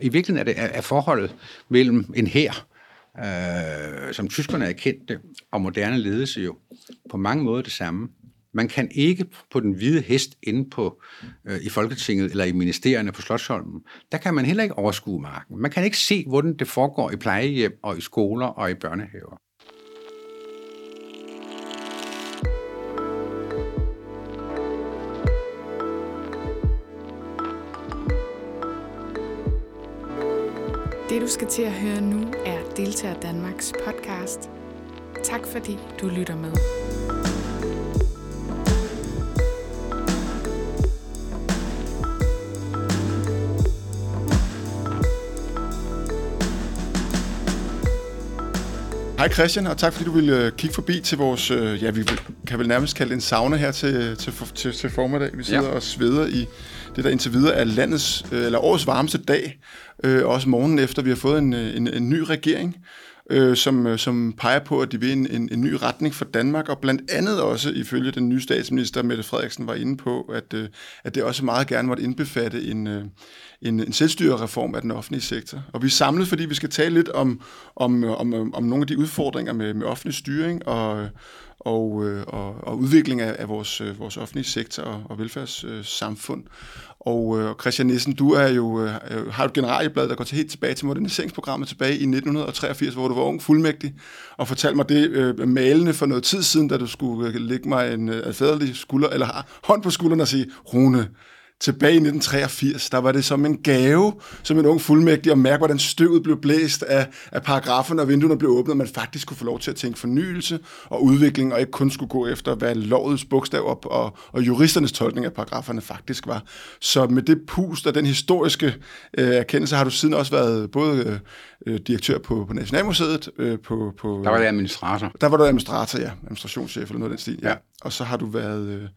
I virkeligheden er det er forholdet mellem en hær, øh, som tyskerne er kendte, og moderne ledelse jo på mange måder det samme. Man kan ikke på den hvide hest inde på, øh, i Folketinget eller i ministerierne på Slottsholmen, der kan man heller ikke overskue marken. Man kan ikke se, hvordan det foregår i plejehjem og i skoler og i børnehaver. Det du skal til at høre nu er Deltager Danmarks podcast. Tak fordi du lytter med. Hej Christian, og tak fordi du ville øh, kigge forbi til vores, øh, ja vi kan vel nærmest kalde det en sauna her til, til, til, til formiddag. Vi sidder ja. og sveder i det, der indtil videre er landets, øh, eller årets varmeste dag, øh, også morgenen efter vi har fået en, øh, en, en ny regering øh, som, øh, som peger på, at de vil en, en, en ny retning for Danmark, og blandt andet også ifølge den nye statsminister, Mette Frederiksen, var inde på, at, øh, at det også meget gerne måtte indbefatte en, øh, en, en selvstyrereform af den offentlige sektor. Og vi er samlet, fordi vi skal tale lidt om, om, om, om nogle af de udfordringer med, med offentlig styring og, og, øh, og, og udvikling af, af vores, øh, vores offentlige sektor og, og velfærdssamfund. Og øh, Christian Nissen, du er jo, øh, har et generalieblad, der går til helt tilbage til moderniseringsprogrammet tilbage i 1983, hvor du var ung fuldmægtig, og fortalte mig det øh, malende for noget tid siden, da du skulle øh, lægge mig en øh, skulder, eller hånd på skulderen og sige, Rune, tilbage i 1983, der var det som en gave, som en ung fuldmægtig, at mærke, hvordan støvet blev blæst af, af paragraferne, og vinduerne blev åbnet, og man faktisk kunne få lov til at tænke fornyelse og udvikling, og ikke kun skulle gå efter, hvad lovets bogstav og, og, og juristernes tolkning af paragraferne faktisk var. Så med det pust og den historiske øh, erkendelse har du siden også været både øh, direktør på, på Nationalmuseet, øh, på, på... Der var det administrator. Der var du administrator, ja. Administrationschef eller noget af den stil, ja. ja. Og så har du været... Øh,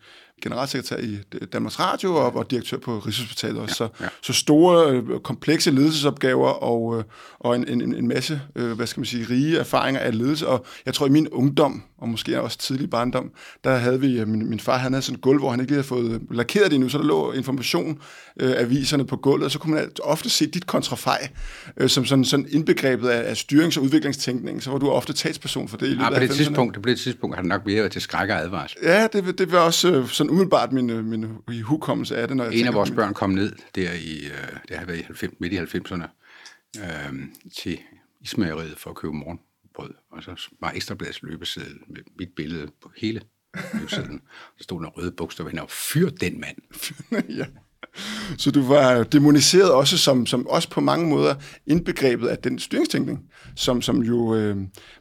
generalsekretær i Danmarks Radio og, og direktør på Rigshospitalet også. Ja, ja. Så, så store, øh, komplekse ledelsesopgaver og, øh, og en, en, en masse, øh, hvad skal man sige, rige erfaringer af ledelse. Og jeg tror, i min ungdom, og måske også tidlig barndom, der havde vi, min, min far han havde sådan et gulv, hvor han ikke lige havde fået lakeret det endnu, så der lå information, øh, aviserne på gulvet, og så kunne man ofte se dit kontrafej, øh, som sådan, sådan indbegrebet af, af styrings- og udviklingstænkning, så var du ofte talsperson for det. I ja, på det, tidspunkt, det tidspunkt har det nok været til skræk og advarsel. Ja, det, det var også øh, sådan umiddelbart min, min hukommelse af det. Når jeg en af vores børn kom ned der i, øh, det har været i 90, midt i 90'erne, øh, til ismageriet for at købe morgenbrød, og så var Ekstrabladets løbeseddel med mit billede på hele løbesedlen. Så stod der røde bogstaver hen og fyr den mand. ja. Så du var demoniseret også som, som også på mange måder indbegrebet af den styringstænkning, som, som jo øh,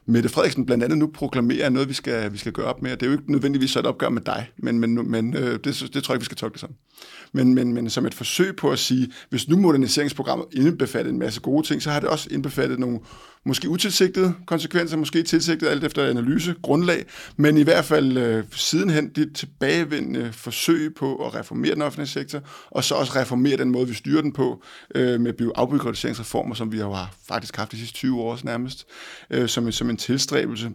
Mette Frederiksen blandt andet nu proklamerer noget, vi skal, vi skal gøre op med. Det er jo ikke nødvendigvis så et opgør med dig, men, men, men øh, det, det tror jeg, vi skal tolke det som. Men, men, men som et forsøg på at sige, hvis nu moderniseringsprogrammet indbefatter en masse gode ting, så har det også indbefattet nogle måske utilsigtede konsekvenser, måske tilsigtede alt efter analyse, grundlag, men i hvert fald øh, sidenhen det tilbagevendende forsøg på at reformere den offentlige sektor, og så også reformere den måde, vi styrer den på, øh, med afbyråkratiseringsreformer, som vi har faktisk haft de sidste 20 år nærmest, øh, som, som en tilstræbelse.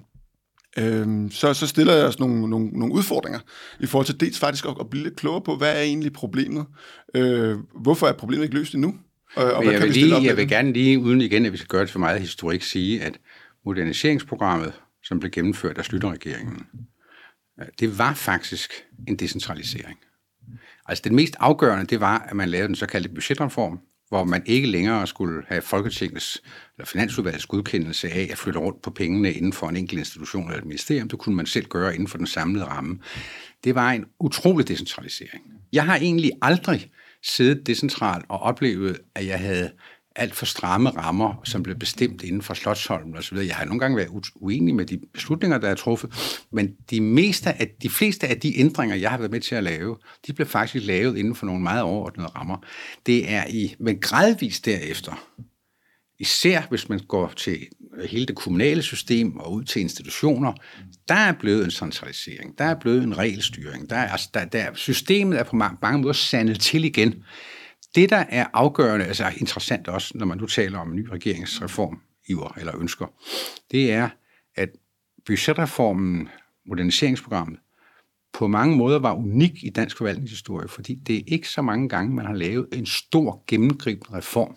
Øhm, så, så stiller jeg os nogle, nogle, nogle udfordringer i forhold til dels faktisk at, at blive lidt klogere på, hvad er egentlig problemet? Øh, hvorfor er problemet ikke løst endnu? Og, og jeg, vil lige, jeg vil gerne lige, uden igen at vi skal gøre det for meget historik, sige, at moderniseringsprogrammet, som blev gennemført af Slytterregeringen, det var faktisk en decentralisering. Altså det mest afgørende, det var, at man lavede den såkaldte budgetreform, hvor man ikke længere skulle have Folketingets eller Finansudvalgets godkendelse af at flytte rundt på pengene inden for en enkelt institution eller et ministerium. Det kunne man selv gøre inden for den samlede ramme. Det var en utrolig decentralisering. Jeg har egentlig aldrig siddet decentralt og oplevet, at jeg havde alt for stramme rammer, som blev bestemt inden for Slottsholmen osv. Jeg har nogle gange været uenig med de beslutninger, der er truffet, men de, meste af, de fleste af de ændringer, jeg har været med til at lave, de blev faktisk lavet inden for nogle meget overordnede rammer. Det er i, men gradvist derefter, især hvis man går til hele det kommunale system og ud til institutioner, der er blevet en centralisering, der er blevet en regelstyring, der er, altså, der, der, systemet er på mange, mange måder sandet til igen. Det, der er afgørende, altså interessant også, når man nu taler om en ny regeringsreform, iver eller ønsker, det er, at budgetreformen, moderniseringsprogrammet, på mange måder var unik i dansk forvaltningshistorie, fordi det er ikke så mange gange, man har lavet en stor gennemgribende reform,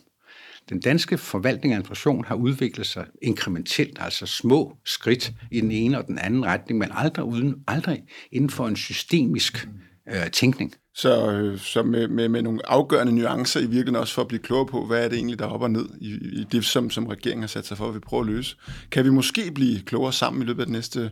Den danske forvaltning og administration har udviklet sig inkrementelt, altså små skridt i den ene og den anden retning, men aldrig, uden, aldrig inden for en systemisk øh, tænkning. Så, øh, så med, med, med nogle afgørende nuancer i virkeligheden også for at blive klogere på, hvad er det egentlig, der hopper ned i, i det, som, som regeringen har sat sig for, at vi prøver at løse. Kan vi måske blive klogere sammen i løbet af den næste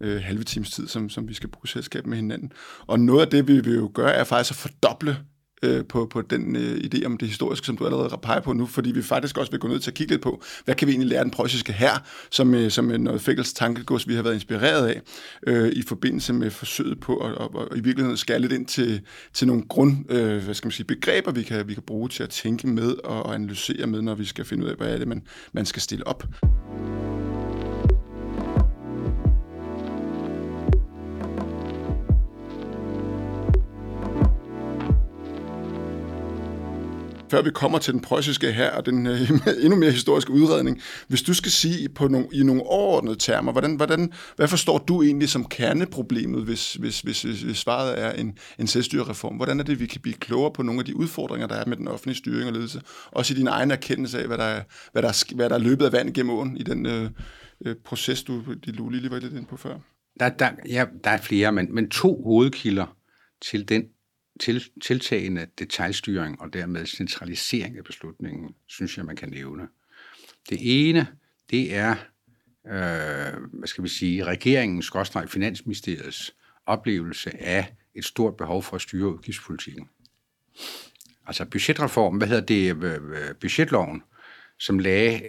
øh, halve times tid, som, som vi skal bruge selskab med hinanden? Og noget af det, vi vil jo gøre, er faktisk at fordoble øh, på, på den øh, idé om det historiske, som du allerede peger på nu, fordi vi faktisk også vil gå ned til at kigge lidt på, hvad kan vi egentlig lære den preussiske her, som, øh, som øh, noget fælles tankegods, vi har været inspireret af, øh, i forbindelse med forsøget på at, og, og i virkeligheden skære lidt ind til, til nogle grund, øh, hvad skal man sige, begreber, vi kan, vi kan bruge til at tænke med og analysere med, når vi skal finde ud af, hvad er det, man, man skal stille op. før vi kommer til den preussiske her og den øh, endnu mere historiske udredning. Hvis du skal sige på nogle, i nogle overordnede termer, hvordan, hvordan, hvad forstår du egentlig som kerneproblemet, hvis, hvis, hvis, hvis svaret er en, en selvstyrereform? Hvordan er det, vi kan blive klogere på nogle af de udfordringer, der er med den offentlige styring og ledelse? Også i din egen erkendelse af, hvad der hvad der hvad der er løbet af vand gennem åen i den øh, øh proces, du, du lige var lidt inde på før? Der, der, ja, der er flere, men, men to hovedkilder til den til, tiltagende detaljstyring og dermed centralisering af beslutningen, synes jeg, man kan nævne. Det ene, det er, øh, hvad skal vi sige, regeringens, skråstrej finansministeriets oplevelse af et stort behov for at styre udgiftspolitikken. Altså budgetreformen, hvad hedder det, øh, øh budgetloven, som lagde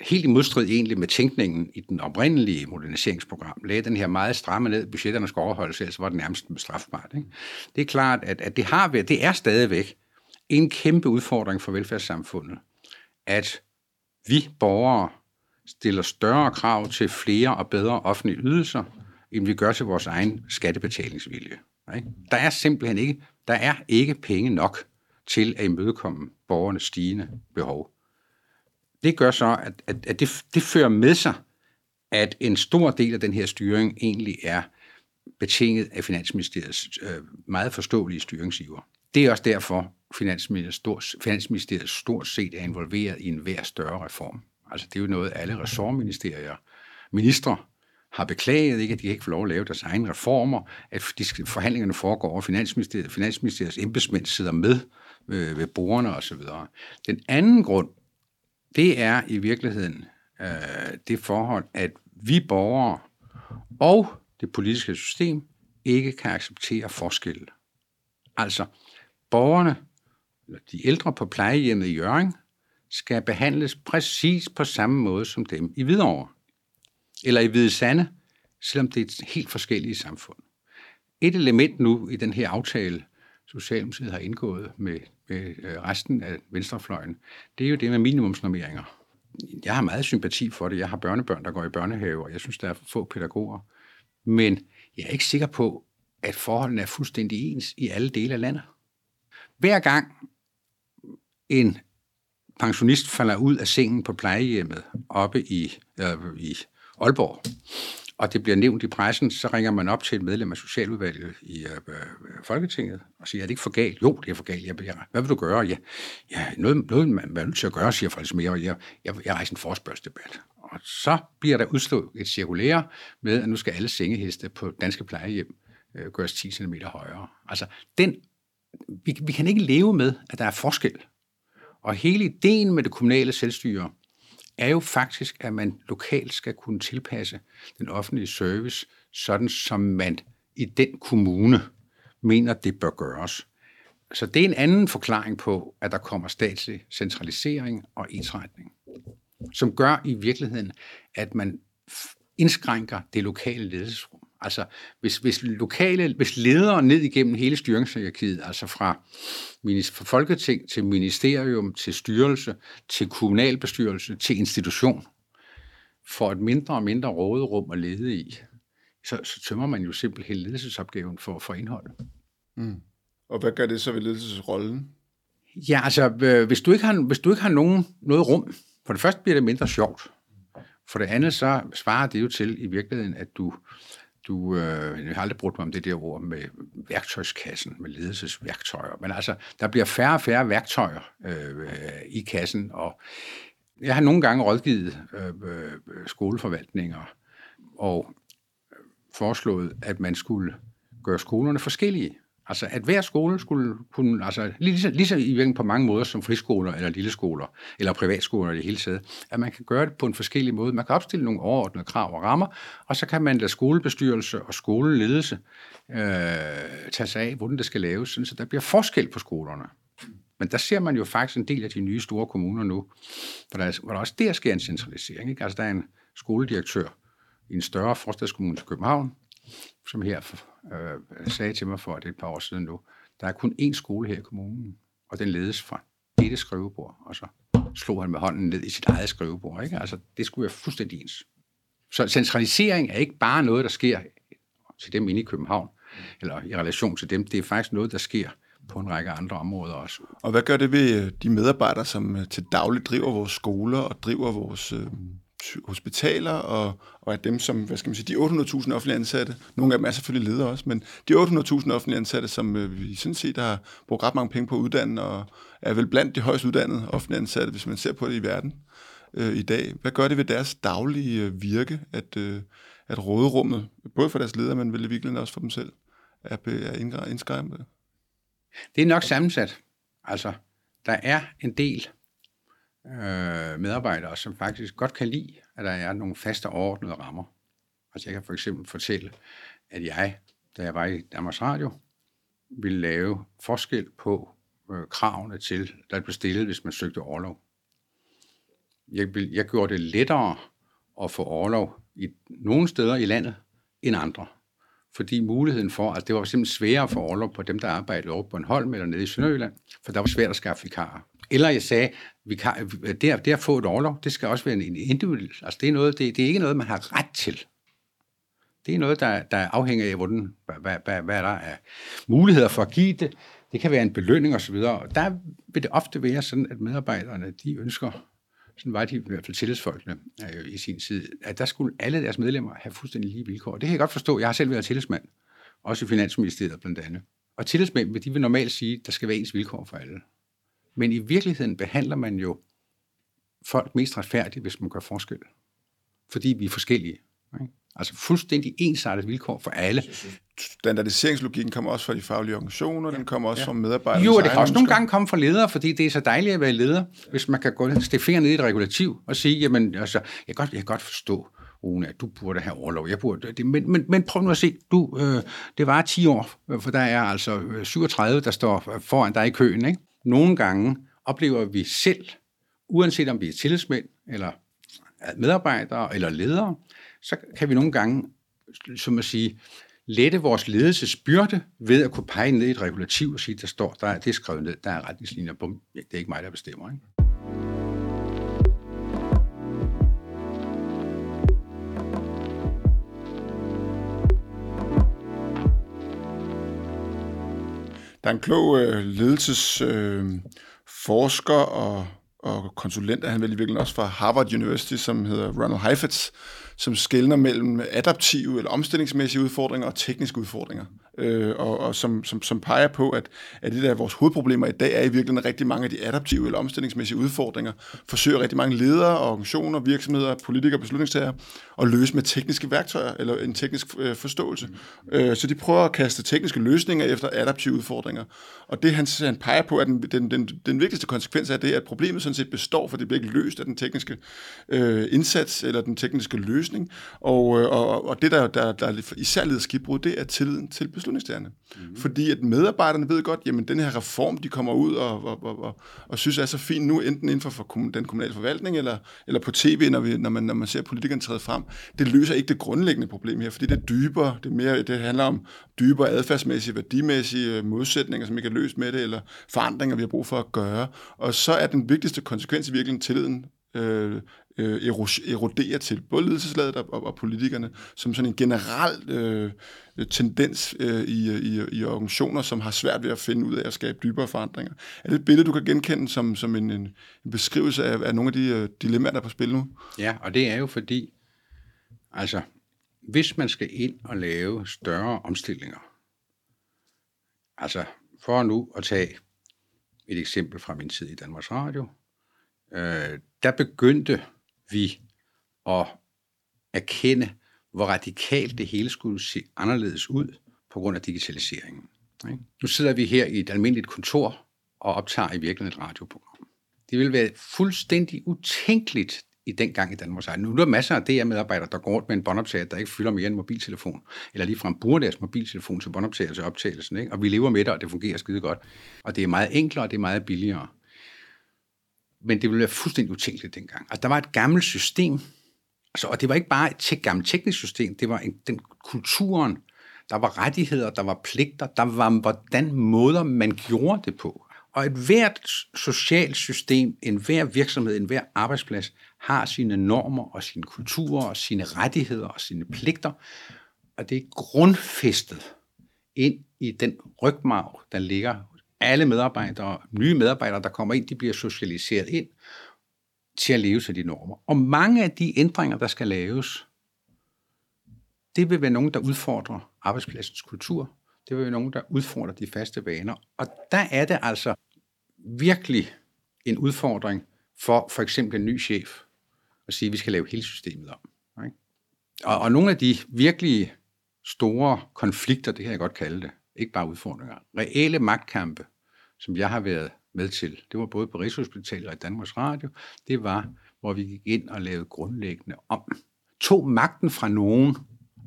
helt i modstrid egentlig med tænkningen i den oprindelige moderniseringsprogram, lagde den her meget stramme ned, budgetterne skal overholdes, ellers var det nærmest strafbart. Ikke? Det er klart, at, at det har været, det er stadigvæk en kæmpe udfordring for velfærdssamfundet, at vi borgere stiller større krav til flere og bedre offentlige ydelser, end vi gør til vores egen skattebetalingsvilje. Ikke? Der er simpelthen ikke, der er ikke penge nok til at imødekomme borgernes stigende behov det gør så, at, at, at det, det fører med sig, at en stor del af den her styring egentlig er betinget af Finansministeriets øh, meget forståelige styringsiver. Det er også derfor, Finansministeriet stort, Finansministeriet stort set er involveret i enhver større reform. Altså det er jo noget, alle ressortministerier, ministre har beklaget, ikke, at de ikke får lov at lave deres egne reformer, at de forhandlingerne foregår over Finansministeriet, Finansministeriets embedsmænd sidder med øh, ved borgerne osv. Den anden grund det er i virkeligheden øh, det forhold, at vi borgere og det politiske system ikke kan acceptere forskelle. Altså, borgerne, eller de ældre på plejehjemmet i Jørgen, skal behandles præcis på samme måde som dem i Hvidovre. Eller i Hvide Sande, selvom det er et helt forskelligt samfund. Et element nu i den her aftale, Socialdemokratiet har indgået med, med resten af venstrefløjen, det er jo det med minimumsnormeringer. Jeg har meget sympati for det. Jeg har børnebørn, der går i børnehave, og jeg synes, der er få pædagoger. Men jeg er ikke sikker på, at forholdene er fuldstændig ens i alle dele af landet. Hver gang en pensionist falder ud af sengen på plejehjemmet oppe i, øh, i Aalborg, og det bliver nævnt i pressen, så ringer man op til et medlem af Socialudvalget i øh, øh Folketinget og siger, er det ikke for galt? Jo, det er for galt. Jeg, jeg, hvad vil du gøre? Ja, ja noget, noget, man er nødt til at gøre, siger faktisk mere. Jeg, jeg, jeg rejser en forspørgsdebat. Og så bliver der udslået et cirkulære med, at nu skal alle sengeheste på danske plejehjem øh, gøres 10 cm højere. Altså, den, vi, vi kan ikke leve med, at der er forskel. Og hele ideen med det kommunale selvstyre, er jo faktisk, at man lokalt skal kunne tilpasse den offentlige service, sådan som man i den kommune mener, det bør gøres. Så det er en anden forklaring på, at der kommer statslig centralisering og ensretning, som gør i virkeligheden, at man indskrænker det lokale ledelsesrum. Altså, hvis, hvis, lokale, hvis ledere ned igennem hele styringshierarkiet, altså fra, fra folketing til ministerium, til styrelse, til kommunalbestyrelse, til institution, får et mindre og mindre råderum at lede i, så, så tømmer man jo simpelthen ledelsesopgaven for, for indholdet. Mm. Og hvad gør det så ved ledelsesrollen? Ja, altså, øh, hvis du ikke har, hvis du ikke har nogen, noget rum, for det første bliver det mindre sjovt. For det andet så svarer det jo til i virkeligheden, at du du, øh, jeg har aldrig brugt mig om det der ord med værktøjskassen, med ledelsesværktøjer, men altså, der bliver færre og færre værktøjer øh, i kassen, og jeg har nogle gange rådgivet øh, øh skoleforvaltninger og foreslået, at man skulle gøre skolerne forskellige. Altså, at hver skole skulle kunne, altså lige så, lige så i virkeligheden på mange måder som friskoler eller lilleskoler, eller privatskoler i det hele taget, at man kan gøre det på en forskellig måde. Man kan opstille nogle overordnede krav og rammer, og så kan man lade skolebestyrelse og skoleledelse øh, tage sig af, hvordan det skal laves, så der bliver forskel på skolerne. Men der ser man jo faktisk en del af de nye store kommuner nu, hvor der, hvor der også der sker en centralisering. Ikke? Altså, der er en skoledirektør i en større forstadskommune til København, som her øh, sagde til mig for et par år siden nu, der er kun én skole her i kommunen, og den ledes fra dette skrivebord, og så slog han med hånden ned i sit eget skrivebord. Ikke? Altså, det skulle være fuldstændig ens. Så centralisering er ikke bare noget, der sker til dem inde i København, eller i relation til dem. Det er faktisk noget, der sker på en række andre områder også. Og hvad gør det ved øh, de medarbejdere, som øh, til daglig driver vores skoler og driver vores øh, hospitaler og, og at dem, som, hvad skal man sige, de 800.000 offentlige ansatte, nogle af dem er selvfølgelig ledere også, men de 800.000 offentlige ansatte, som øh, vi sådan set har brugt ret mange penge på at uddanne, og er vel blandt de højst uddannede offentlige ansatte, hvis man ser på det i verden øh, i dag. Hvad gør det ved deres daglige øh, virke, at, øh, at råderummet, både for deres ledere, men vel i virkeligheden også for dem selv, er, er indskræmmet? Det er nok sammensat. Altså, der er en del øh, medarbejdere, som faktisk godt kan lide, at der er nogle faste overordnede rammer. Altså jeg kan for eksempel fortælle, at jeg, da jeg var i Danmarks Radio, ville lave forskel på øh, kravene til, der blev stillet, hvis man søgte overlov. Jeg, vil, jeg gjorde det lettere at få overlov i nogle steder i landet end andre. Fordi muligheden for, at det var simpelthen sværere at få overlov på dem, der arbejdede over på en hold eller nede i Sønderjylland, for der var svært at skaffe vikarer. Eller jeg sagde, vi kan, det, at, det at få et overlov, det skal også være en individuel. Altså det er, noget, det, det er ikke noget, man har ret til. Det er noget, der, der afhænger af, hvordan, hvad, hvad, hvad der er muligheder for at give det. Det kan være en belønning osv. Og der vil det ofte være sådan, at medarbejderne, de ønsker, sådan var de i hvert fald tillidsfolkene øh, i sin tid, at der skulle alle deres medlemmer have fuldstændig lige vilkår. Det kan jeg godt forstå. Jeg har selv været tillidsmand, også i Finansministeriet blandt andet. Og tillidsmænd, de vil normalt sige, at der skal være ens vilkår for alle. Men i virkeligheden behandler man jo folk mest retfærdigt, hvis man gør forskel. Fordi vi er forskellige. Ikke? Altså fuldstændig ensartet vilkår for alle. Standardiseringslogikken kommer også fra de faglige organisationer, den kommer også ja. fra medarbejdere. Jo, og det kan også nogle gange komme fra ledere, fordi det er så dejligt at være leder, hvis man kan gå stikke ned i et regulativ og sige, jamen, altså, jeg kan godt, jeg kan godt forstå, Rune, at du burde have overlov. Jeg burde det, men, men, men prøv nu at se, du, øh, det var 10 år, for der er altså 37, øh, der står foran dig i køen, ikke? Nogle gange oplever vi selv, uanset om vi er tillidsmænd, eller medarbejdere, eller ledere, så kan vi nogle gange, som at sige, lette vores ledelsesbyrde ved at kunne pege ned i et regulativ og sige, der står, der er, det er skrevet ned, der er retningslinjer, bum, det er ikke mig, der bestemmer. Ikke? Der er en klog øh, ledelsesforsker øh, og, og konsulent, er han vel i virkeligheden også fra Harvard University, som hedder Ronald Heifetz, som skældner mellem adaptive eller omstillingsmæssige udfordringer og tekniske udfordringer. Øh, og og som, som, som peger på, at, at det der er vores hovedproblemer i dag, er i virkeligheden rigtig mange af de adaptive eller omstillingsmæssige udfordringer, forsøger rigtig mange ledere, organisationer, virksomheder, politikere og beslutningstagere at løse med tekniske værktøjer eller en teknisk øh, forståelse. Øh, så de prøver at kaste tekniske løsninger efter adaptive udfordringer. Og det han, han peger på, at den, den, den, den vigtigste konsekvens af det, at problemet sådan set består, for det bliver ikke løst af den tekniske øh, indsats eller den tekniske løsning. Og, øh, og, og det, der, der, der især leder skibbrud, det er tilliden til beslutningstagerne. Mm. Fordi at medarbejderne ved godt, jamen den her reform, de kommer ud og, og, og, og, og synes er så fin nu, enten inden for, for den kommunale forvaltning, eller, eller på tv, når, vi, når, man, når man ser politikerne træde frem. Det løser ikke det grundlæggende problem her, fordi det er dybere. Det, er mere, det handler om dybere adfærdsmæssige, værdimæssige modsætninger, som ikke er løst med det, eller forandringer, vi har brug for at gøre. Og så er den vigtigste konsekvens i virkeligheden tilliden øh, øh, eroderer til både ledelseslaget og, og politikerne, som sådan en generel øh, tendens øh, i, i, i organisationer, som har svært ved at finde ud af at skabe dybere forandringer. Er det et billede, du kan genkende som, som en, en, en beskrivelse af, af nogle af de øh, dilemmaer, der er på spil nu? Ja, og det er jo fordi, altså, hvis man skal ind og lave større omstillinger, altså for nu at tage et eksempel fra min tid i Danmarks Radio, øh, der begyndte vi at erkende, hvor radikalt det hele skulle se anderledes ud på grund af digitaliseringen. Ikke? Nu sidder vi her i et almindeligt kontor og optager i virkeligheden et radioprogram. Det vil være fuldstændig utænkeligt i den gang i Danmark. Nu er der masser af DR-medarbejdere, der går rundt med en båndoptager, der ikke fylder mere end mobiltelefon, eller ligefrem bruger deres mobiltelefon til båndoptagelse og optagelsen. Ikke? Og vi lever med det, og det fungerer skide godt. Og det er meget enklere, og det er meget billigere. Men det ville være fuldstændig utænkeligt dengang. Altså, der var et gammelt system, altså, og det var ikke bare et gammelt teknisk system, det var en, den kulturen, der var rettigheder, der var pligter, der var hvordan måder, man gjorde det på. Og et hvert socialt system, en hver virksomhed, en hver arbejdsplads har sine normer og sine kulturer og sine rettigheder og sine pligter. Og det er grundfæstet ind i den rygmarv, der ligger alle medarbejdere, nye medarbejdere, der kommer ind, de bliver socialiseret ind til at leve til de normer. Og mange af de ændringer, der skal laves, det vil være nogen, der udfordrer arbejdspladsens kultur. Det vil være nogen, der udfordrer de faste vaner. Og der er det altså virkelig en udfordring for for eksempel en ny chef at sige, at vi skal lave hele systemet om. Ikke? Og, og nogle af de virkelig store konflikter, det kan jeg godt kalde det, ikke bare udfordringer, reelle magtkampe, som jeg har været med til, det var både på Rigshospitalet og i Danmarks Radio, det var, hvor vi gik ind og lavede grundlæggende om. Tog magten fra nogen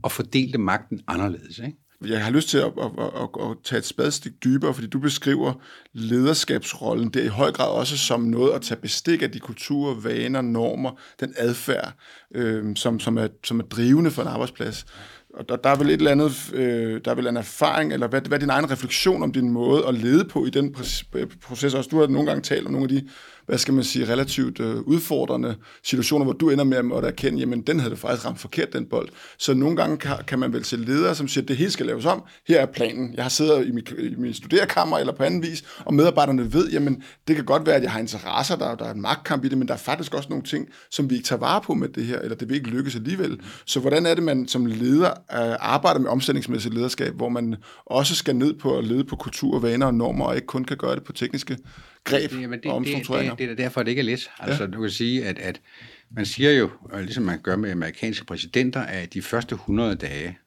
og fordelte magten anderledes. Ikke? jeg har lyst til at, at, at, at, at tage et spadestik dybere, fordi du beskriver lederskabsrollen der i høj grad også som noget at tage bestik af de kulturer, vaner, normer, den adfærd, øh, som, som, er, som er drivende for en arbejdsplads. Og der, der er vel et eller andet, øh, der er vel en erfaring, eller hvad, hvad er din egen refleksion om din måde at lede på i den proces? Øh, også du har nogle gange talt om nogle af de hvad skal man sige, relativt øh, udfordrende situationer, hvor du ender med at erkende, jamen den havde du faktisk ramt forkert, den bold. Så nogle gange kan, kan man vel se ledere, som siger, det hele skal laves om, her er planen. Jeg har siddet i mit, i min studerkammer eller på anden vis, og medarbejderne ved, jamen det kan godt være, at jeg har interesser, der, der er en magtkamp i det, men der er faktisk også nogle ting, som vi ikke tager vare på med det her, eller det vil ikke lykkes alligevel. Så hvordan er det, man som leder øh, arbejder med omstillingsmæssigt lederskab, hvor man også skal ned på at lede på kultur, vaner og normer, og ikke kun kan gøre det på tekniske greb Jamen, det, og omstruktureringer. Det, det, det er derfor, det ikke er let. Altså, ja. du kan sige, at, at man siger jo, ligesom man gør med amerikanske præsidenter, at de første 100 dage,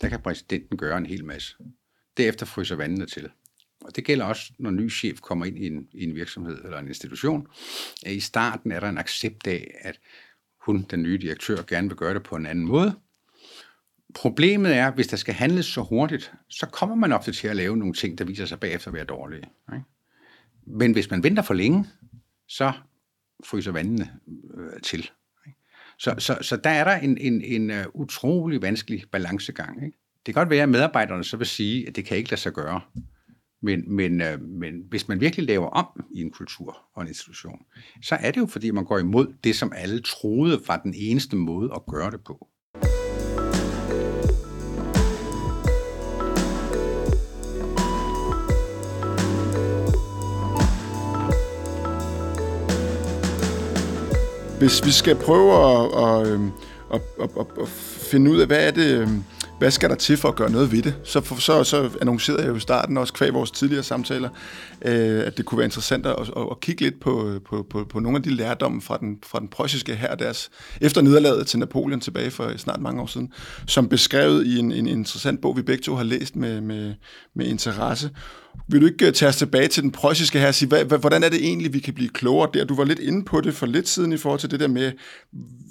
der kan præsidenten gøre en hel masse. Derefter fryser vandene til. Og det gælder også, når en ny chef kommer ind i en, i en virksomhed eller en institution. At I starten er der en accept af, at hun, den nye direktør, gerne vil gøre det på en anden måde. Problemet er, hvis der skal handles så hurtigt, så kommer man ofte til at lave nogle ting, der viser sig bagefter at være dårlige. Ikke? Men hvis man venter for længe, så fryser vandene øh, til. Så, så, så der er der en, en, en uh, utrolig vanskelig balancegang. Ikke? Det kan godt være, at medarbejderne så vil sige, at det kan ikke lade sig gøre. Men, men, uh, men hvis man virkelig laver om i en kultur og en institution, så er det jo, fordi man går imod det, som alle troede var den eneste måde at gøre det på. Hvis vi skal prøve at, at, øhm, at, at, at, at finde ud af, hvad er det, øhm, hvad skal der til for at gøre noget ved det? Så, for, så, så annoncerede jeg jo i starten, også kvæg vores tidligere samtaler, øh, at det kunne være interessant at, at, at kigge lidt på, på, på, på nogle af de lærdomme fra den, fra den preussiske her deres, efter nederlaget til Napoleon tilbage for snart mange år siden, som beskrevet i en, en interessant bog, vi begge to har læst med, med, med interesse. Vil du ikke øh, tage os tilbage til den preussiske her og sige, hvad, hvordan er det egentlig, vi kan blive klogere der? Du var lidt inde på det for lidt siden i forhold til det der med,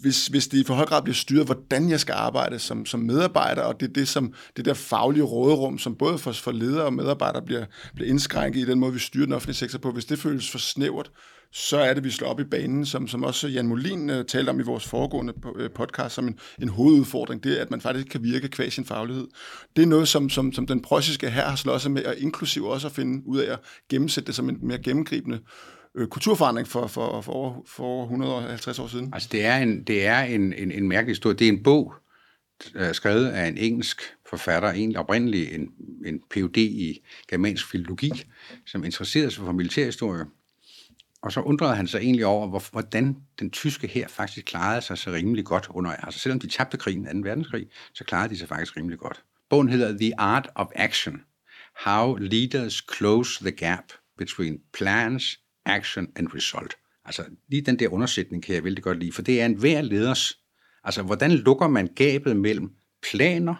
hvis, hvis det i for høj grad bliver styret, hvordan jeg skal arbejde som, som medarbejder, og det er det, som, det der faglige råderum, som både for, for ledere og medarbejdere bliver, bliver indskrænket i den måde, vi styrer den offentlige sektor på. Hvis det føles for snævert, så er det, vi slår op i banen, som, som også Jan Molin uh, talte om i vores foregående øh, podcast, som en, en hovedudfordring, det er, at man faktisk kan virke kvæg sin faglighed. Det er noget, som, som, som den preussiske her har slået sig med, og inklusiv også at finde ud af at gennemsætte det som en mere gennemgribende øh, kulturforandring for, for, for, over, for over 150 år siden. Altså det er en, det er en, en, en mærkelig historie. Det er en bog, øh, skrevet af en engelsk forfatter, egentlig oprindelig en, en Ph.D. i germansk filologi, som interesserede sig for militærhistorie, og så undrede han sig egentlig over, hvordan den tyske her faktisk klarede sig så rimelig godt under, altså selvom de tabte krigen, 2. verdenskrig, så klarede de sig faktisk rimelig godt. Bogen hedder The Art of Action. How Leaders Close the Gap Between Plans, Action and Result. Altså lige den der undersætning kan jeg vældig godt lide, for det er en hver leders, altså hvordan lukker man gabet mellem planer,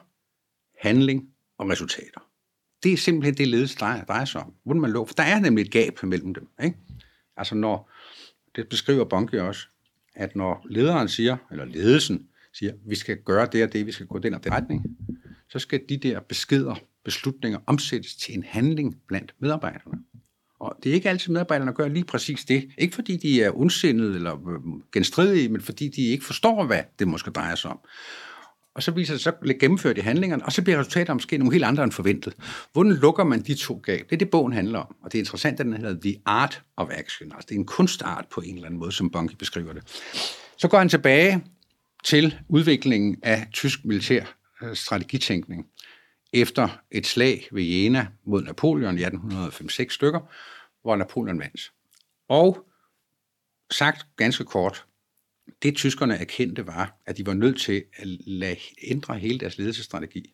handling og resultater. Det er simpelthen det, ledelse drejer, drejer sig om. Hvordan man lukker, for der er nemlig et gab mellem dem. Ikke? Altså når, det beskriver Bonke også, at når lederen siger, eller ledelsen siger, vi skal gøre det og det, vi skal gå den og den retning, så skal de der beskeder, beslutninger omsættes til en handling blandt medarbejderne. Og det er ikke altid medarbejderne, gør lige præcis det. Ikke fordi de er ondsindede eller øh, genstridige, men fordi de ikke forstår, hvad det måske drejer sig om. Og så viser det så gennemført i handlingerne, og så bliver resultatet måske nogle helt andre end forventet. Hvordan lukker man de to gab? Det er det, bogen handler om. Og det er interessant, at den hedder The Art of Action. Altså det er en kunstart på en eller anden måde, som Bunky beskriver det. Så går han tilbage til udviklingen af tysk militær øh, strategitænkning efter et slag ved Jena mod Napoleon i 1805-6 stykker, hvor Napoleon vandt. Og sagt ganske kort, det tyskerne erkendte var, at de var nødt til at lade ændre hele deres ledelsesstrategi.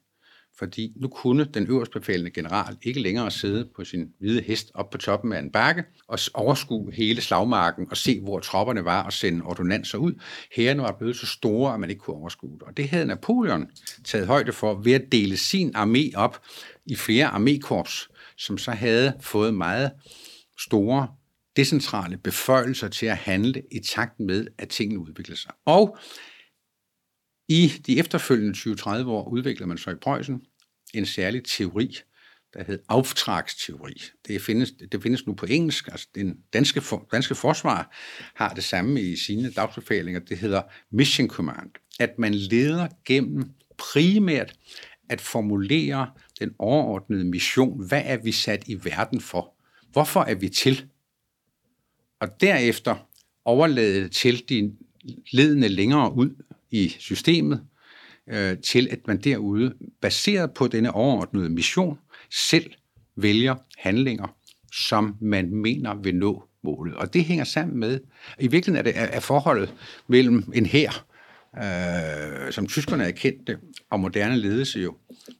Fordi nu kunne den øverstbefalende general ikke længere sidde på sin hvide hest op på toppen af en bakke og overskue hele slagmarken og se, hvor tropperne var og sende ordonanser ud. Herren var blevet så store, at man ikke kunne overskue det. Og det havde Napoleon taget højde for ved at dele sin armé op i flere armékorps, som så havde fået meget store decentrale beføjelser til at handle i takt med, at tingene udvikler sig. Og i de efterfølgende 20-30 år udvikler man så i Preussen en særlig teori, der hedder auftragsteori. Det findes, det findes nu på engelsk. Altså, den danske, for, danske forsvar har det samme i sine dagsbefalinger. Det hedder mission command. At man leder gennem primært at formulere den overordnede mission. Hvad er vi sat i verden for? Hvorfor er vi til? Og derefter overlade det til de ledende længere ud i systemet, øh, til at man derude, baseret på denne overordnede mission, selv vælger handlinger, som man mener vil nå målet. Og det hænger sammen med, i virkeligheden er det er forholdet mellem en her, øh, som tyskerne er kendte, og moderne ledelse jo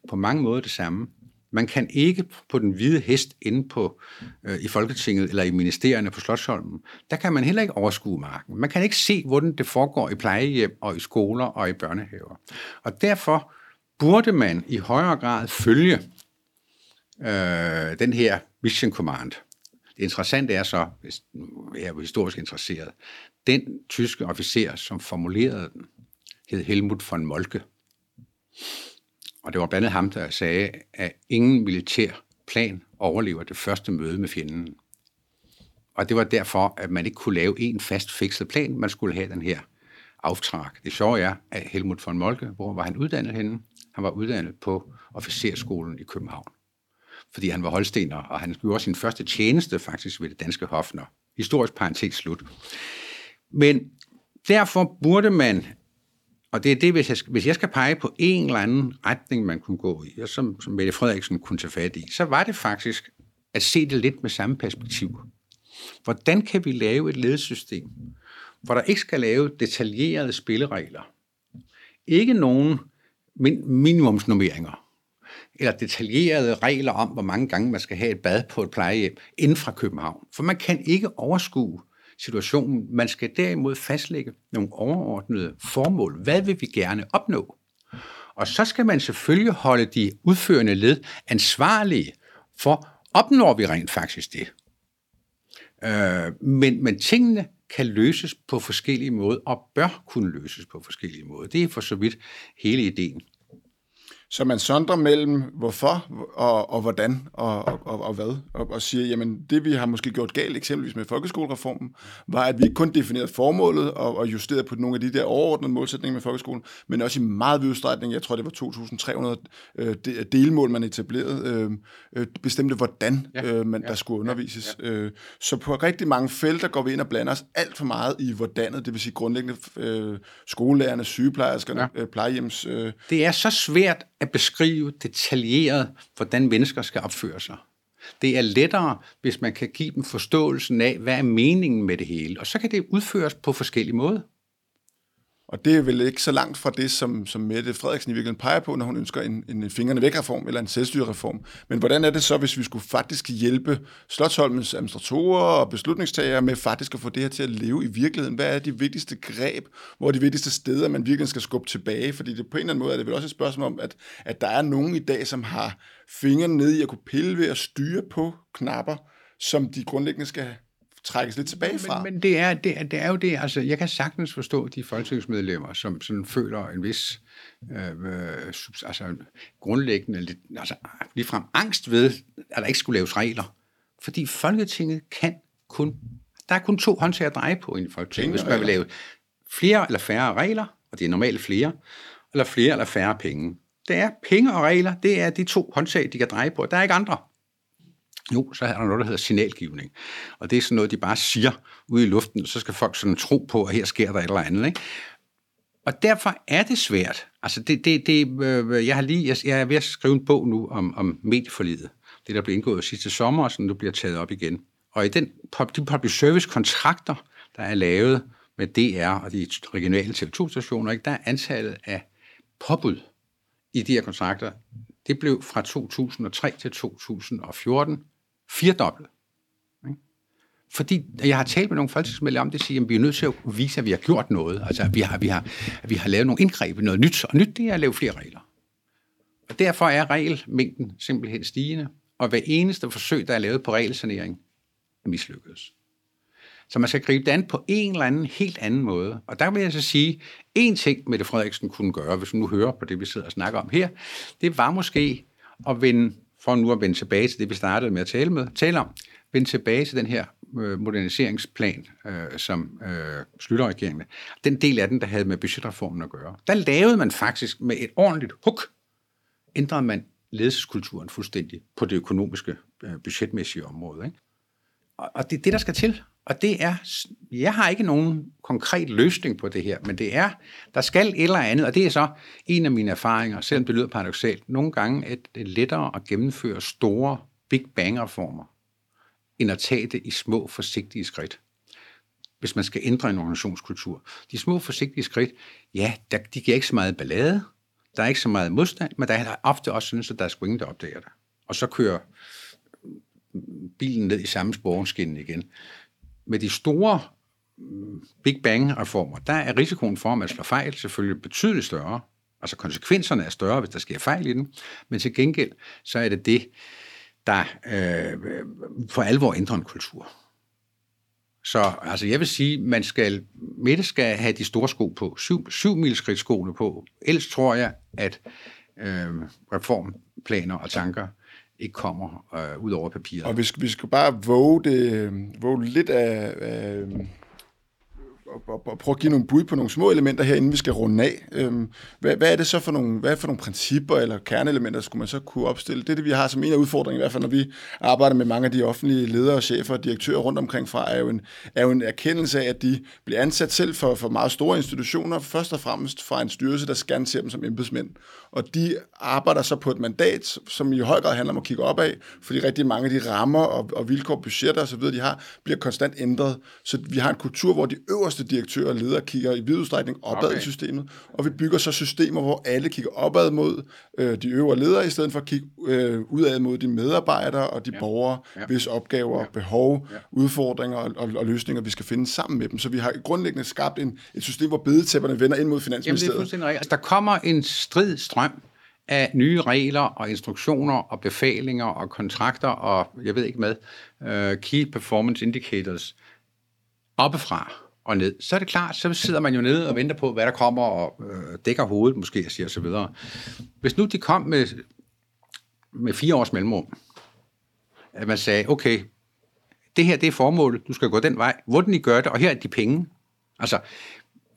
på mange måder det samme. Man kan ikke på den hvide hest inde på øh, i Folketinget eller i ministerierne på Slottsholmen, der kan man heller ikke overskue marken. Man kan ikke se, hvordan det foregår i plejehjem og i skoler og i børnehaver. Og derfor burde man i højere grad følge øh, den her mission command. Det interessante er så, hvis jeg er historisk interesseret, den tyske officer, som formulerede den, hed Helmut von Molke. Og det var blandt andet ham, der sagde, at ingen militær plan overlever det første møde med fjenden. Og det var derfor, at man ikke kunne lave en fast fikset plan. Man skulle have den her aftræk. Det sjove er, at Helmut von Molke, hvor var han uddannet henne? Han var uddannet på officerskolen i København. Fordi han var holstener, og han gjorde sin første tjeneste faktisk ved det danske hofner. Historisk parentes slut. Men derfor burde man og det er det, hvis jeg, hvis jeg skal pege på en eller anden retning, man kunne gå i, og som, som Mette Frederiksen kunne tage fat i, så var det faktisk at se det lidt med samme perspektiv. Hvordan kan vi lave et ledelsessystem, hvor der ikke skal lave detaljerede spilleregler? Ikke nogen min, minimumsnummeringer, eller detaljerede regler om, hvor mange gange man skal have et bad på et plejehjem inden fra København. For man kan ikke overskue situationen. Man skal derimod fastlægge nogle overordnede formål. Hvad vil vi gerne opnå? Og så skal man selvfølgelig holde de udførende led ansvarlige for, opnår vi rent faktisk det? Øh, men, men tingene kan løses på forskellige måder, og bør kunne løses på forskellige måder. Det er for så vidt hele ideen. Så man sondrer mellem hvorfor og, og hvordan og, og, og, hvad, og, og siger, jamen det vi har måske gjort galt, eksempelvis med folkeskolereformen, var, at vi ikke kun definerede formålet og, og justerede på nogle af de der overordnede målsætninger med folkeskolen, men også i meget vid udstrækning, jeg tror det var 2.300 øh, delmål, man etablerede, øh, øh, bestemte hvordan ja, øh, man, ja, der skulle undervises. Ja. Øh, så på rigtig mange felter går vi ind og blander os alt for meget i hvordan, det vil sige grundlæggende øh, skolelærerne, sygeplejerskerne, ja. øh, plejehjems... Øh, det er så svært at beskrive detaljeret, hvordan mennesker skal opføre sig. Det er lettere, hvis man kan give dem forståelsen af, hvad er meningen med det hele. Og så kan det udføres på forskellige måder. Og det er vel ikke så langt fra det, som, som Mette Frederiksen i virkeligheden peger på, når hun ønsker en, en fingrene væk-reform eller en selvstyrereform. Men hvordan er det så, hvis vi skulle faktisk hjælpe Slottholmens administratorer og beslutningstagere med faktisk at få det her til at leve i virkeligheden? Hvad er de vigtigste greb, hvor er de vigtigste steder, man virkelig skal skubbe tilbage? Fordi det på en eller anden måde er det vel også et spørgsmål om, at, at der er nogen i dag, som har fingrene nede i at kunne pille ved at styre på knapper, som de grundlæggende skal trækkes lidt tilbage fra. Men, men det, er, det, er, det er jo det, altså jeg kan sagtens forstå de folketingsmedlemmer, som sådan føler en vis øh, øh, altså, grundlæggende, lidt, altså ligefrem angst ved, at der ikke skulle laves regler. Fordi Folketinget kan kun, der er kun to håndtag at dreje på i Folketinget, hvis man vil lave flere eller færre regler, og det er normalt flere, eller flere eller færre penge. Det er penge og regler, det er de to håndtag, de kan dreje på. Der er ikke andre. Jo, så er der noget, der hedder signalgivning. Og det er sådan noget, de bare siger ude i luften, så skal folk sådan tro på, at her sker der et eller andet. Ikke? Og derfor er det svært. Altså, det, det, det, øh, jeg, har lige, jeg, jeg er ved at skrive en bog nu om, om medieforlidet. Det, der blev indgået sidste sommer, og sådan nu bliver taget op igen. Og i den, de public service kontrakter, der er lavet med DR og de regionale TV2-stationer, ikke, der er antallet af påbud i de her kontrakter, det blev fra 2003 til 2014 firedoblet. Fordi jeg har talt med nogle folketingsmedlemmer om det, siger, at vi er nødt til at vise, at vi har gjort noget. Altså, at vi har, vi har, at vi har lavet nogle indgreb i noget nyt, og nyt det er at lave flere regler. Og derfor er regelmængden simpelthen stigende, og hver eneste forsøg, der er lavet på regelsanering, er mislykkedes. Så man skal gribe det an på en eller anden helt anden måde. Og der vil jeg så sige, en ting, Mette Frederiksen kunne gøre, hvis hun nu hører på det, vi sidder og snakker om her, det var måske at vende for nu at vende tilbage til det, vi startede med at tale, med, tale om, vende tilbage til den her øh, moderniseringsplan, øh, som øh, slutter regeringen. Den del af den, der havde med budgetreformen at gøre. Der lavede man faktisk med et ordentligt huk, ændrede man ledelseskulturen fuldstændig på det økonomiske, øh, budgetmæssige område. Ikke? Og, og det er det, der skal til. Og det er, jeg har ikke nogen konkret løsning på det her, men det er, der skal et eller andet, og det er så en af mine erfaringer, selvom det lyder paradoxalt, nogle gange at det er lettere at gennemføre store Big Bang-reformer, end at tage det i små, forsigtige skridt hvis man skal ændre en organisationskultur. De små, forsigtige skridt, ja, der, de giver ikke så meget ballade, der er ikke så meget modstand, men der er ofte også synes, at der er sgu ingen, der opdager det. Og så kører bilen ned i samme sporskin igen med de store mm, Big Bang-reformer, der er risikoen for, at man slår fejl, selvfølgelig betydeligt større. Altså konsekvenserne er større, hvis der sker fejl i den. Men til gengæld, så er det det, der øh, for alvor ændrer en kultur. Så altså, jeg vil sige, man skal, Mette skal have de store sko på, syv, syv skoene på. Ellers tror jeg, at øh, reformplaner og tanker ikke kommer øh, ud over papiret. Og vi skal, vi skal bare våge, det, øh, våge lidt af, af og, og prøve at give nogle bud på nogle små elementer her, inden vi skal runde af. Øhm, hvad, hvad er det så for nogle, hvad for nogle principper eller kerneelementer, skulle man så kunne opstille? Det er det, vi har som en af udfordringerne, i hvert fald når vi arbejder med mange af de offentlige ledere, chefer og direktører rundt omkring fra, er jo en, er jo en erkendelse af, at de bliver ansat selv for, for meget store institutioner, først og fremmest fra en styrelse, der gerne dem som embedsmænd. Og de arbejder så på et mandat, som i høj grad handler om at kigge opad, fordi rigtig mange af de rammer og, og vilkår, budgetter osv., de har, bliver konstant ændret. Så vi har en kultur, hvor de øverste direktører og ledere kigger i vid udstrækning opad okay. i systemet, og vi bygger så systemer, hvor alle kigger opad mod øh, de øvre ledere, i stedet for at kigge øh, udad mod de medarbejdere og de ja. borgere, ja. hvis opgaver, ja. behov, ja. udfordringer og, og, og løsninger, vi skal finde sammen med dem. Så vi har grundlæggende skabt en, et system, hvor bedetæpperne vender ind mod Finansministeriet. Jamen, det er fuldstændig rigtigt. Altså, der kommer en strid strøm af nye regler og instruktioner og befalinger og kontrakter og jeg ved ikke hvad, uh, key performance indicators oppefra og ned, så er det klart, så sidder man jo nede og venter på, hvad der kommer, og øh, dækker hovedet måske, og siger så videre. Hvis nu de kom med, med fire års mellemrum, at man sagde, okay, det her det er formålet, du skal gå den vej, hvordan I gør det, og her er de penge. Altså,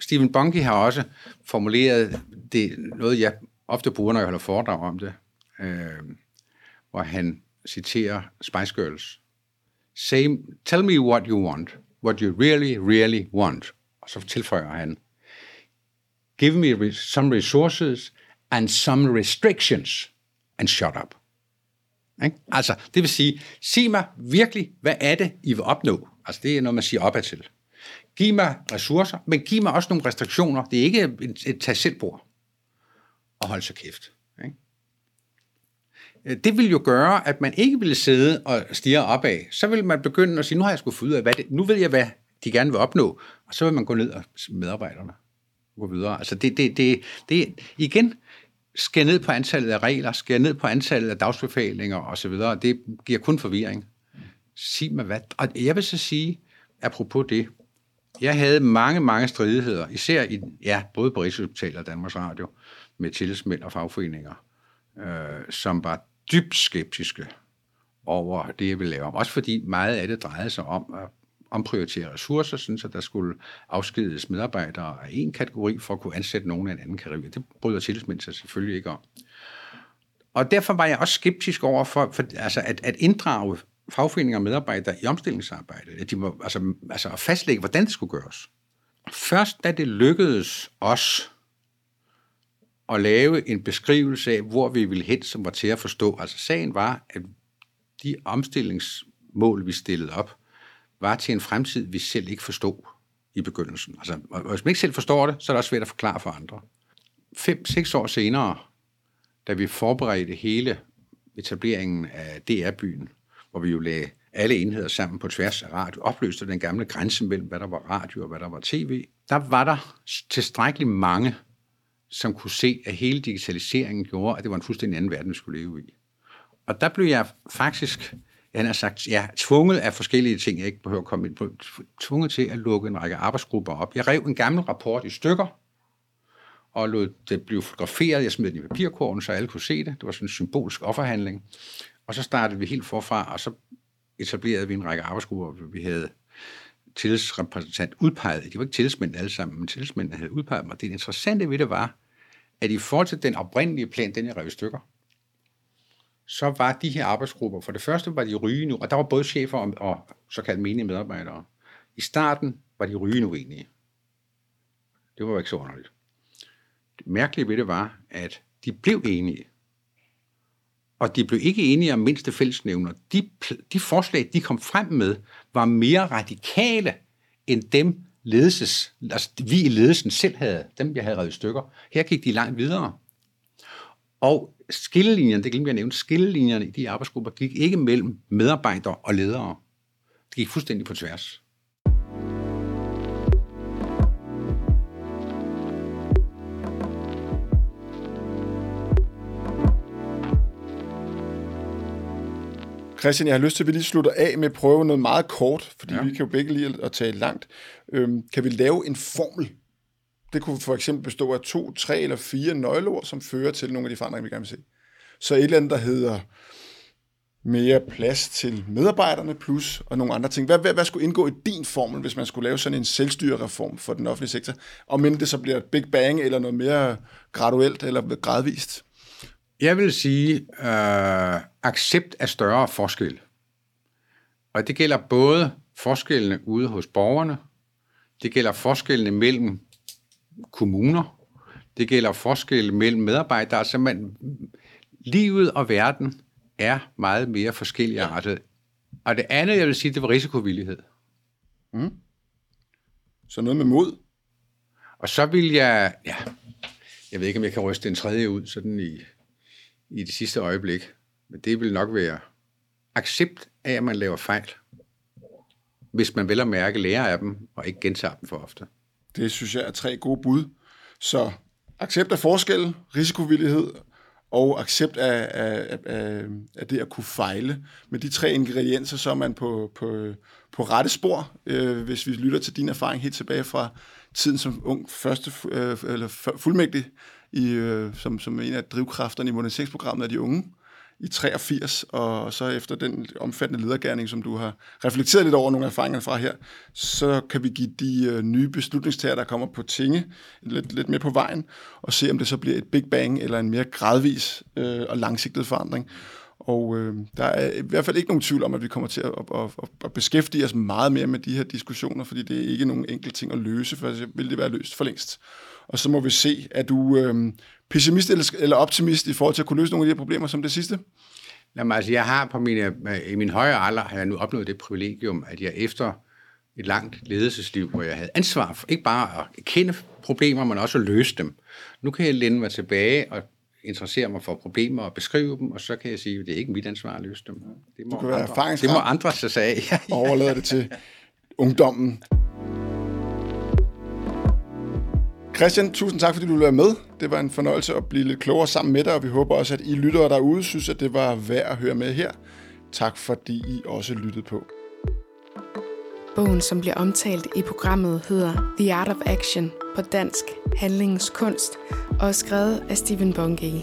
Stephen Bunke har også formuleret det, noget jeg ofte bruger, når jeg holder foredrag om det, øh, hvor han citerer Spice Girls. Same, tell me what you want what you really, really want. Og så tilføjer han, give me some resources and some restrictions and shut up. Ikke? Altså, det vil sige, sig mig virkelig, hvad er det, I vil opnå? Altså, det er noget, man siger opad til. Giv mig ressourcer, men giv mig også nogle restriktioner. Det er ikke et, et tag selv bord og holde sig kæft. Ikke? Det vil jo gøre, at man ikke ville sidde og stige opad. Så vil man begynde at sige, nu har jeg sgu fået ud af, hvad det, nu ved jeg, hvad de gerne vil opnå, og så vil man gå ned og medarbejderne gå videre. Altså det, det, det, det igen, skære ned på antallet af regler, skære ned på antallet af dagsbefalinger osv., det giver kun forvirring. Sig mig hvad. Og jeg vil så sige, apropos det, jeg havde mange, mange stridigheder, især i, ja, både på Rigshospitalet og Danmarks Radio, med tillidsmænd og fagforeninger, øh, som var dybt skeptiske over det, jeg ville lave om. Også fordi meget af det drejede sig om at omprioritere ressourcer, sådan så der skulle afskedes medarbejdere af en kategori for at kunne ansætte nogen af en anden kategori. Det bryder tillidsmænd sig selvfølgelig ikke om. Og derfor var jeg også skeptisk over for, for altså at, at inddrage fagforeninger og medarbejdere i omstillingsarbejdet. At de må, altså, altså at fastlægge, hvordan det skulle gøres. Først da det lykkedes os at lave en beskrivelse af, hvor vi ville hen, som var til at forstå. Altså sagen var, at de omstillingsmål, vi stillede op, var til en fremtid, vi selv ikke forstod i begyndelsen. Altså, og hvis man ikke selv forstår det, så er det også svært at forklare for andre. Fem-seks år senere, da vi forberedte hele etableringen af DR-byen, hvor vi jo lagde alle enheder sammen på tværs af radio, opløste den gamle grænse mellem, hvad der var radio og hvad der var tv, der var der tilstrækkeligt mange, som kunne se, at hele digitaliseringen gjorde, at det var en fuldstændig anden verden, vi skulle leve i. Og der blev jeg faktisk han har sagt, ja, tvunget af forskellige ting, jeg ikke behøver at komme ind på, tvunget til at lukke en række arbejdsgrupper op. Jeg rev en gammel rapport i stykker, og lod det blive fotograferet. Jeg smed den i papirkurven, så alle kunne se det. Det var sådan en symbolsk offerhandling. Og så startede vi helt forfra, og så etablerede vi en række arbejdsgrupper. Vi havde tillidsrepræsentant udpeget. De var ikke tillidsmænd alle sammen, men tillidsmændene havde udpeget mig. Det interessante ved det var, at i forhold til den oprindelige plan, den jeg rev stykker, så var de her arbejdsgrupper, for det første var de rygende, og der var både chefer og, og såkaldt menige medarbejdere. I starten var de rygende uenige. Det var jo ikke så underligt. Det mærkelige ved det var, at de blev enige. Og de blev ikke enige om mindste fællesnævner. De, de forslag, de kom frem med, var mere radikale end dem, ledelses, altså vi i ledelsen selv havde, dem jeg havde revet stykker. Her gik de langt videre. Og skillelinjerne, det glemte jeg at nævne, skillelinjerne i de arbejdsgrupper gik ikke mellem medarbejdere og ledere. Det gik fuldstændig på tværs. Christian, jeg har lyst til, at vi lige slutter af med at prøve noget meget kort, fordi ja. vi kan jo begge lide at tale langt. Øhm, kan vi lave en formel det kunne for eksempel bestå af to, tre eller fire nøgleord, som fører til nogle af de forandringer, vi gerne vil se. Så et eller andet, der hedder mere plads til medarbejderne plus og nogle andre ting. Hvad, hvad, hvad skulle indgå i din formel, hvis man skulle lave sådan en selvstyrereform for den offentlige sektor? Og men det så bliver et big bang eller noget mere graduelt eller gradvist? Jeg vil sige, øh, accept af større forskel. Og det gælder både forskellene ude hos borgerne, det gælder forskellene mellem kommuner. Det gælder forskel mellem medarbejdere. Altså man, livet og verden er meget mere forskelligartet. Og det andet, jeg vil sige, det var risikovillighed. Mm. Så noget med mod? Og så vil jeg, ja, jeg ved ikke, om jeg kan ryste en tredje ud sådan i, i det sidste øjeblik, men det vil nok være accept af, at man laver fejl, hvis man vel at mærke lærer af dem, og ikke gentager dem for ofte. Det synes jeg er tre gode bud. Så accept af forskel, risikovillighed og accept af, af, af, af det at kunne fejle. Med de tre ingredienser, så er man på, på, på rette spor, øh, hvis vi lytter til din erfaring helt tilbage fra tiden som ung første øh, eller fuldmægtig, i, øh, som, som en af drivkræfterne i moderniseringsprogrammet af de unge i 83, og så efter den omfattende ledergærning, som du har reflekteret lidt over nogle erfaringer fra her, så kan vi give de øh, nye beslutningstager, der kommer på tinge, lidt, lidt mere på vejen, og se, om det så bliver et big bang eller en mere gradvis øh, og langsigtet forandring. Og øh, der er i hvert fald ikke nogen tvivl om, at vi kommer til at, at, at, at beskæftige os meget mere med de her diskussioner, fordi det er ikke nogen enkelt ting at løse, for så vil det være løst for længst. Og så må vi se, at du øh, pessimist eller, optimist i forhold til at kunne løse nogle af de her problemer som det sidste? Jamen, altså, jeg har på mine, i min højere alder har jeg nu opnået det privilegium, at jeg efter et langt ledelsesliv, hvor jeg havde ansvar for ikke bare at kende problemer, men også at løse dem. Nu kan jeg lænde mig tilbage og interessere mig for problemer og beskrive dem, og så kan jeg sige, at det er ikke mit ansvar at løse dem. Det må, andre, det må andre så sige. og overlade det til ungdommen. Christian, tusind tak, fordi du ville være med. Det var en fornøjelse at blive lidt klogere sammen med dig, og vi håber også, at I lyttere derude synes, at det var værd at høre med her. Tak fordi I også lyttede på. Bogen, som bliver omtalt i programmet, hedder The Art of Action, på dansk Handlingens Kunst, og er skrevet af Stephen Bungay.